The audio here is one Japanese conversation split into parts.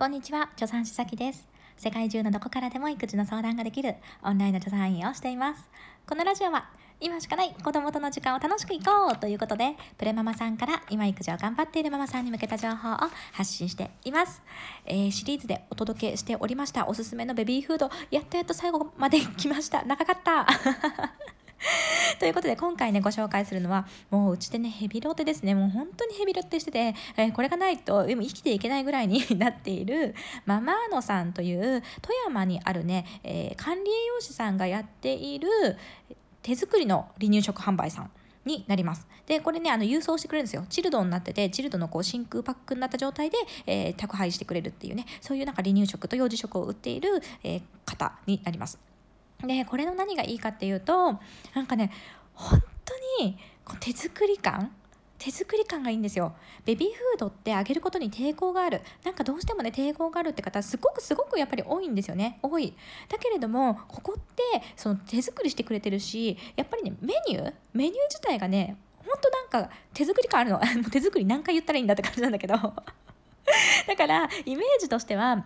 こんにちは、助産師さきです。世界中のどこからでも育児の相談ができるオンラインの助産院をしています。このラジオは今しかない子供との時間を楽しくいこうということで、プレママさんから今育児を頑張っているママさんに向けた情報を発信しています。えーシリーズでお届けしておりましたおすすめのベビーフード、やっとやっと最後まで来ました。長かった。ということで今回ねご紹介するのはもううちでねヘビロテですねもう本当にヘビロテしてて、えーこれがないと生きていけないぐらいに なっているママーノさんという富山にあるね、えー管理栄養士さんがやっている手作りの離乳食販売さんになります。で、これね、あの郵送してくれるんですよ。チルドになってて、チルドのこう真空パックになった状態で、えー宅配してくれるっていうね、そういうなんか離乳食と幼児食を売っている、えー方になります。でこれの何がいいかっていうとなんかね本当にこう手作り感手作り感がいいんですよ。ベビーフードってあげることに抵抗がある。なんかどうしてもね抵抗があるって方すごくすごくやっぱり多いんですよね。多い。だけれどもここってその手作りしてくれてるしやっぱりねメニューメニュー自体がねほんとなんか手作り感あるの。もう手作り何回言ったらいいんだって感じなんだけど。だからイメージとしては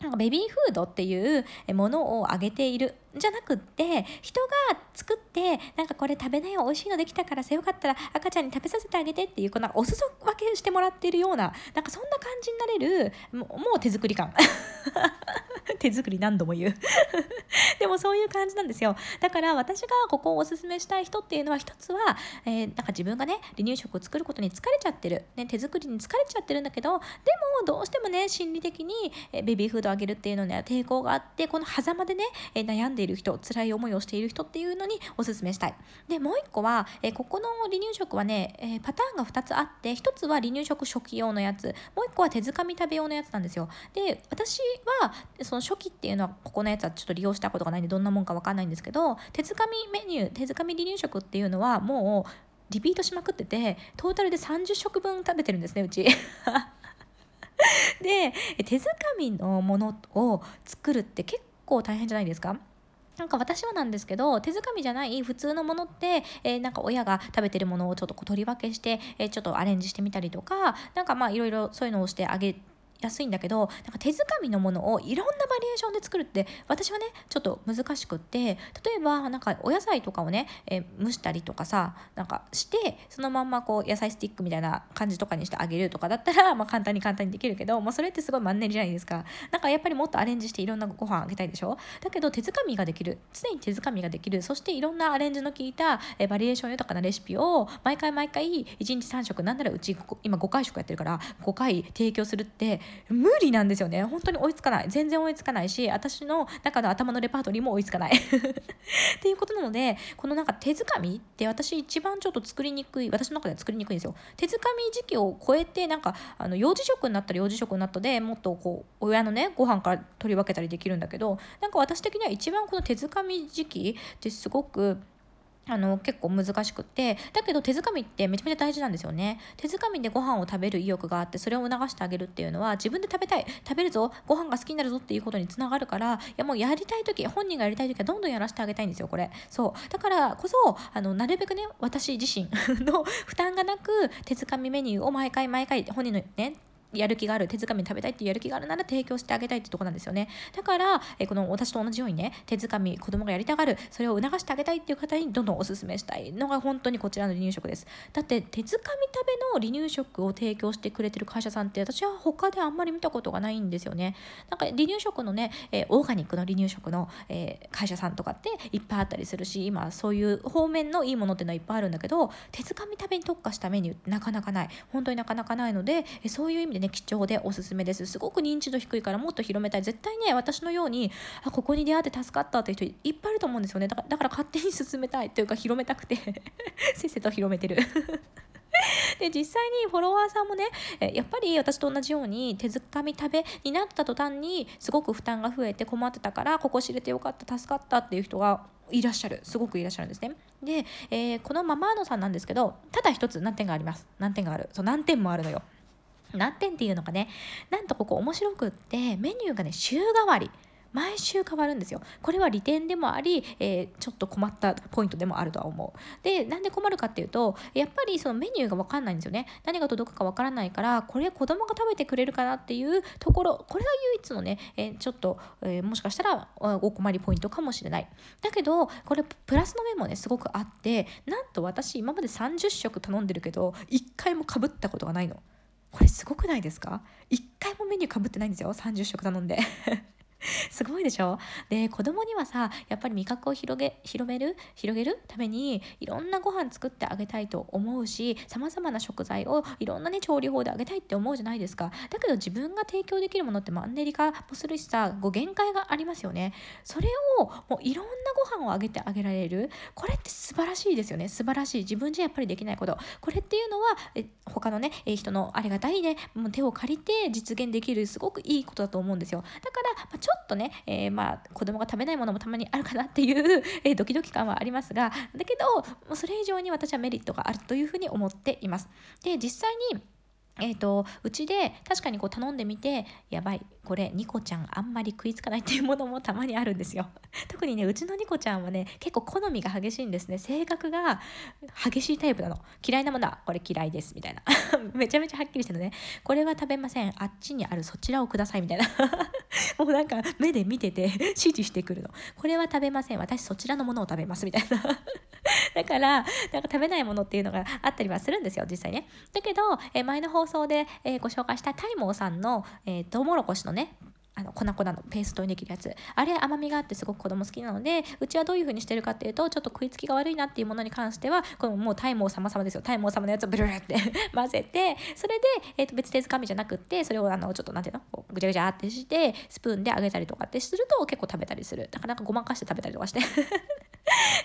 なんかベビーフードっていうものをあげている。じゃなくって人が作ってなんかこれ食べなよ美味しいのできたからさよかったら赤ちゃんに食べさせてあげてっていうこうなんかお裾分けしてもらっているようななんかそんな感じになれるもう手作り感。手作り何度も言う。でもそういう感じなんですよ。だから私がここをおすすめしたい人っていうのは一つは、えーなんか自分がね離乳食を作ることに疲れちゃってる、ね、手作りに疲れちゃってるんだけどでもどうしてもね心理的にえーベビーフードをあげるっていうのには抵抗があってこの狭間でね、えー悩んでいるいる人辛い思いをしている人っていうのにおすすめしたい。でもう一個は、えここの離乳食はね、えパターンが2つあって1つは離乳食初期用のやつもう一個は手づかみ食べ用のやつなんですよ。で私はその初期っていうのはここのやつはちょっと利用したことがないんでどんなもんかわかんないんですけど手づかみメニュー手づかみ離乳食っていうのはもうリピートしまくっててトータルで30食分食べてるんですねうち。で手づかみのものを作るって結構大変じゃないですか。なんか私はなんですけど手づかみじゃない普通のものって、えーなんか親が食べてるものをちょっとこう取り分けして、えーちょっとアレンジしてみたりとかなんかまあいろいろそういうのをしてあげてすいんだけどなんか手づかみのものをいろんなバリエーションで作るって私はねちょっと難しくって例えばなんかお野菜とかをね、え蒸したりとかさなんかしてそのまんまこう野菜スティックみたいな感じとかにしてあげるとかだったら、まあ、簡単に簡単にできるけど、まあ、それってすごいマンネリじゃないですか。なんかやっぱりもっとアレンジしていろんなご飯あげたいでしょ？だけど手づかみができる。常に手づかみができる。そしていろんなアレンジの効いたえバリエーション豊かなレシピを毎回毎回1日3食なんならうち今5回食やってるから5回提供するって無理なんですよね。本当に追いつかない。全然追いつかないし私の中の頭のレパートリーも追いつかない。っていうことなのでこのなんか手づかみって私一番ちょっと作りにくい私の中では作りにくいんですよ。手づかみ時期を超えてなんかあの幼児食になったら幼児食になったでもっとこう親のねご飯から取り分けたりできるんだけどなんか私的には一番この手づかみ時期ってすごくあの結構難しくってだけど手づかみってめちゃめちゃ大事なんですよね。手づかみでご飯を食べる意欲があってそれを促してあげるっていうのは自分で食べたい食べるぞご飯が好きになるぞっていうことにつながるからいやもうやりたい時本人がやりたい時はどんどんやらせてあげたいんですよこれ。そう。だからこそあのなるべくね私自身の 負担がなく手づかみメニューを毎回毎回本人のねやる気がある手づかみ食べたいっていうやる気があるなら提供してあげたいってとこなんですよね。だからえこの私と同じようにね手づかみ子供がやりたがるそれを促してあげたいっていう方にどんどんおすすめしたいのが本当にこちらの離乳食です。だって手づかみ食べの離乳食を提供してくれてる会社さんって私は他であんまり見たことがないんですよね。なんか離乳食のね、えオーガニックの離乳食の、え会社さんとかっていっぱいあったりするし今そういう方面のいいものっていうのはいっぱいあるんだけど手づかみ食べに特化したメニューってなかなかない。本当になかなかないのでそういう意味でね貴重でおすすめです。すごく認知度低いからもっと広めたい。絶対ね私のようにあここに出会って助かったって人いっぱいいると思うんですよね。だからだから勝手に進めたいというか 広めたくて。せっせと広めてる。で実際にフォロワーさんもねやっぱり私と同じように手づかみ食べになった途端にすごく負担が増えて困ってたからここ知れてよかった助かったっていう人がいらっしゃる。すごくいらっしゃるんですね。で、えーこのママーノさんなんですけどただ一つ難点があります。難点がある。そう難点もあるのよ。難点っていうのがねなんとここ面白くってメニューがね週替わり。毎週変わるんですよ。これは利点でもあり、えー、ちょっと困ったポイントでもあるとは思う。でなんで困るかっていうとやっぱりそのメニューが分かんないんですよね。何が届くか分からないからこれ子供が食べてくれるかなっていうところこれが唯一のね、えー、ちょっと、えー、もしかしたらお困りポイントかもしれない。だけどこれプラスの面もねすごくあってなんと私今まで30食頼んでるけど1回もかぶったことがないの。これすごくないですか？1回もメニューかぶってないんですよ。30食頼んで。すごいでしょ？で子供にはさやっぱり味覚を広げ広める広げるためにいろんなご飯作ってあげたいと思うしさまざまな食材をいろんなね調理法であげたいって思うじゃないですか。だけど自分が提供できるものってマンネリ化もするしさご限界がありますよね。それをもういろんなご飯をあげてあげられる。これって素晴らしいですよね。素晴らしい。自分じゃやっぱりできないこと。これっていうのはえ他のね人のありがたいねもう手を借りて実現できるすごくいいことだと思うんですよ。だから、まあ、ちょっとね、えー、まあ子供が食べないものもたまにあるかなっていう、えー、ドキドキ感はありますがだけどもうそれ以上に私はメリットがあるというふうに思っています。で実際にえーと、うちで確かにこう頼んでみてやばいこれニコちゃんあんまり食いつかないっていうものもたまにあるんですよ。特にねうちのニコちゃんはね結構好みが激しいんですね。性格が激しいタイプなの。嫌いなものはこれ嫌いですみたいな。めちゃめちゃはっきりしてるのね。これは食べません。あっちにあるそちらをくださいみたいな。もうなんか目で見てて指示してくるの。これは食べません。私そちらのものを食べますみたいな。だからなんか食べないものっていうのがあったりはするんですよ実際ね。だけど、え前の放送で、えご紹介したタイモーさんの、えー、トウモロコシのねあの粉々のペーストにできるやつ。あれ甘みがあってすごく子供好きなのでうちはどういう風にしてるかっていうとちょっと食いつきが悪いなっていうものに関してはこのもうタイムを様々ですよ。タイムを様のやつをブルーって 混ぜてそれで、えー、と別手づかみじゃなくってそれをあのちょっとなんていうの？こうぐちゃぐちゃってしてスプーンで揚げたりとかってすると結構食べたりする。なかなかごまかして食べたりとかして。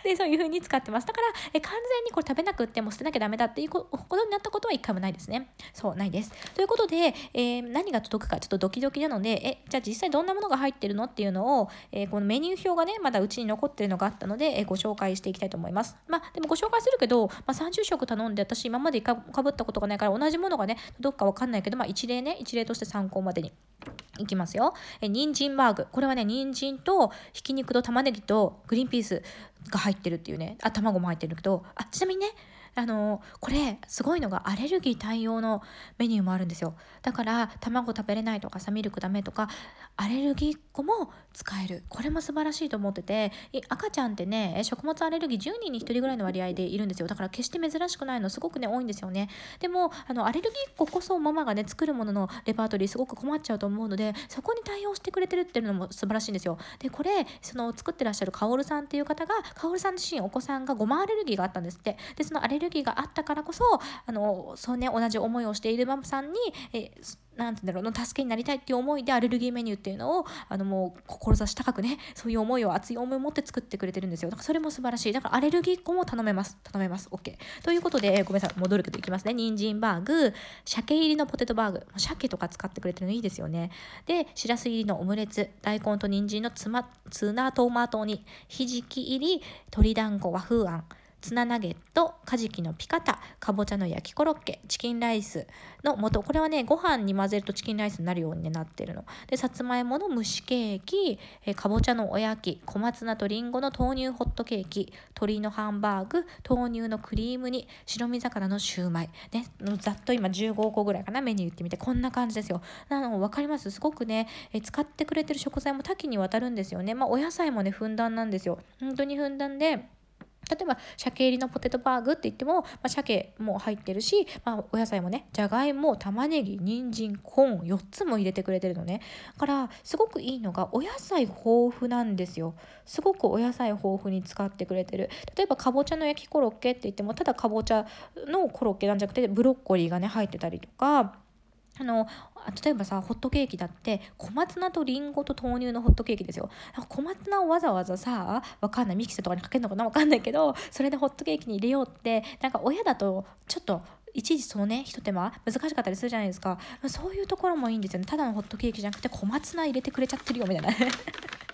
でそういう風に使ってます。だからえ完全にこれ食べなくっても捨てなきゃダメだっていうことになったことは一回もないですね。そうないです。ということで、えー、何が届くかちょっとドキドキなのでえじゃあ実際どんなものが入ってるのっていうのを、えー、このメニュー表がねまだうちに残ってるのがあったので、えー、ご紹介していきたいと思います。まあでもご紹介するけど、まあ、30食頼んで私今までかぶったことがないから同じものがね届くか分かんないけど、まあ、一例ね一例として参考までに。いきますよ。え人参バーグ。これはね、人参とひき肉と玉ねぎとグリーンピースが入ってるっていうね。あ、卵も入ってるけど、あ、ちなみにね、あのこれすごいのがアレルギー対応のメニューもあるんですよ。だから卵食べれないとかさミルクダメとかアレルギー子も使える。これも素晴らしいと思ってて赤ちゃんってね食物アレルギー10人に1人ぐらいの割合でいるんですよ。だから決して珍しくないのすごくね多いんですよね。でもあのアレルギー子こそママがね作るもののレパートリーすごく困っちゃうと思うのでそこに対応してくれてるっていうのも素晴らしいんですよ。でこれその作ってらっしゃるカオルさんっていう方がカオルさん自身お子さんがごまアレルギーがあったんですって。でそのアレルルギーがあったからこそあのそうね同じ思いをしているママさんにえなんて言うんだろうの助けになりたいっていう思いでアレルギーメニューっていうのをあのもう志高くねそういう思いを熱い思いを持って作ってくれてるんですよ。だからそれも素晴らしい。だからアレルギー子も頼めます。頼めます。OK ということでごめんなさい。戻るけどいきますね。人参バーグ鮭入りのポテトバーグ。鮭とか使ってくれてるのいいですよね。でしらす入りのオムレツ。大根と人参のツマツナトマトにひじき入り鶏団子和風あん。ツナナゲット、カジキのピカタ、かぼちゃの焼きコロッケ、チキンライスの素。これはね、ご飯に混ぜるとチキンライスになるようになってるの。で、さつまいもの蒸しケーキ、えかぼちゃのおやき、小松菜とりんごの豆乳ホットケーキ、鶏のハンバーグ、豆乳のクリーム煮、白身魚のシューマイ。ね、ざっと今15個ぐらいかな、メニュー言ってみて、こんな感じですよ。なの、わかります？すごくね、え使ってくれてる食材も多岐にわたるんですよね。まあ、お野菜もね、ふんだんなんですよ。本当にふんだんで、例えば鮭入りのポテトバーグって言っても、まあ、鮭も入ってるし、まあ、お野菜もねじゃがいも玉ねぎ人参コーン4つも入れてくれてるのね。だからすごくいいのがお野菜豊富なんですよ。すごくお野菜豊富に使ってくれてる。例えばかぼちゃの焼きコロッケって言ってもただかぼちゃのコロッケなんじゃなくてブロッコリーがね入ってたりとかあの例えばさホットケーキだって小松菜とりんごと豆乳のホットケーキですよ。小松菜をわざわざさわかんないミキサーとかにかけるのかな？わかんないけどそれでホットケーキに入れようってなんか親だとちょっと一時そのねひと手間難しかったりするじゃないですか。そういうところもいいんですよね。ただのホットケーキじゃなくて小松菜入れてくれちゃってるよみたいな。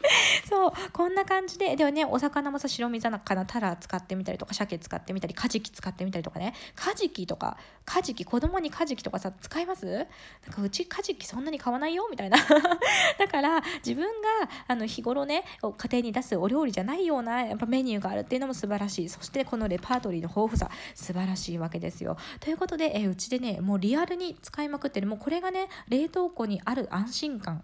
そうこんな感じでではねお魚もさ白身魚タラ使ってみたりとか鮭使ってみたりカジキ使ってみたりとかね。カジキとかカジキ子供にカジキとかさ使います？なんかうちカジキそんなに買わないよ？みたいな。だから自分があの日頃ね家庭に出すお料理じゃないようなやっぱメニューがあるっていうのも素晴らしい。そしてこのレパートリーの豊富さ素晴らしいわけですよ。ということで、えうちでねもうリアルに使いまくってる。もうこれがね冷凍庫にある安心感。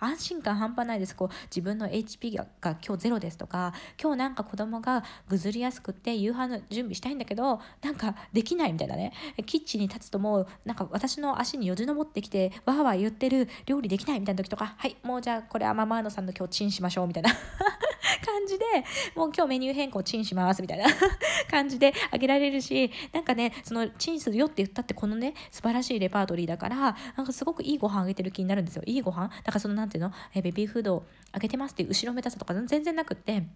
安心感半端ないです。こう自分の HP が今日ゼロですとか今日なんか子供がぐずりやすくって夕飯の準備したいんだけどなんかできないみたいなね。キッチンに立つともうなんか私の足によじ登ってきてわーわー言ってる料理できないみたいな時とかはいもうじゃあこれはママーノさんの今日チンしましょうみたいな。感じでもう今日メニュー変更チンしますみたいな 感じであげられるしなんかねそのチンするよって言ったってこのね素晴らしいレパートリーだからなんかすごくいいご飯あげてる気になるんですよいいご飯？だからそのなんていうの？えベビーフードあげてますっていう後ろめたさとか全然なくって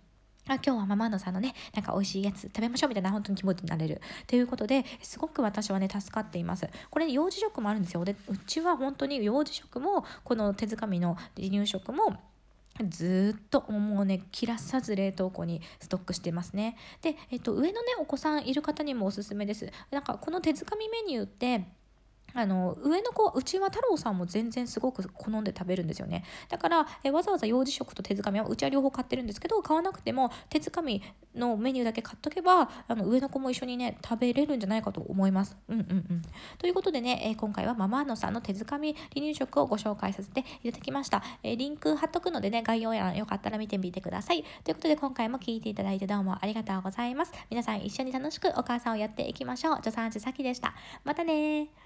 あ今日はママのさんのね、なんか美味しいやつ食べましょうみたいな本当に気持ちになれる。ということで、すごく私はね、助かっています。これ、ね、幼児食もあるんですよ。で、うちは本当に幼児食も、この手づかみの離乳食も、ずっともうね切らさず冷凍庫にストックしてますね。で、えっと、上のねお子さんいる方にもおすすめです。なんかこの手づかみメニューってあの上の子うちは太郎さんも全然すごく好んで食べるんですよね。だからえわざわざ幼児食と手づかみはうちは両方買ってるんですけど買わなくても手づかみのメニューだけ買っとけばあの上の子も一緒にね食べれるんじゃないかと思います。うんうんうん。ということでね、え今回はママーノさんの手づかみ離乳食をご紹介させていただきました、えリンク貼っとくのでね概要欄よかったら見てみてください。ということで今回も聞いていただいてどうもありがとうございます。皆さん一緒に楽しくお母さんをやっていきましょう。助産師さきでした。またね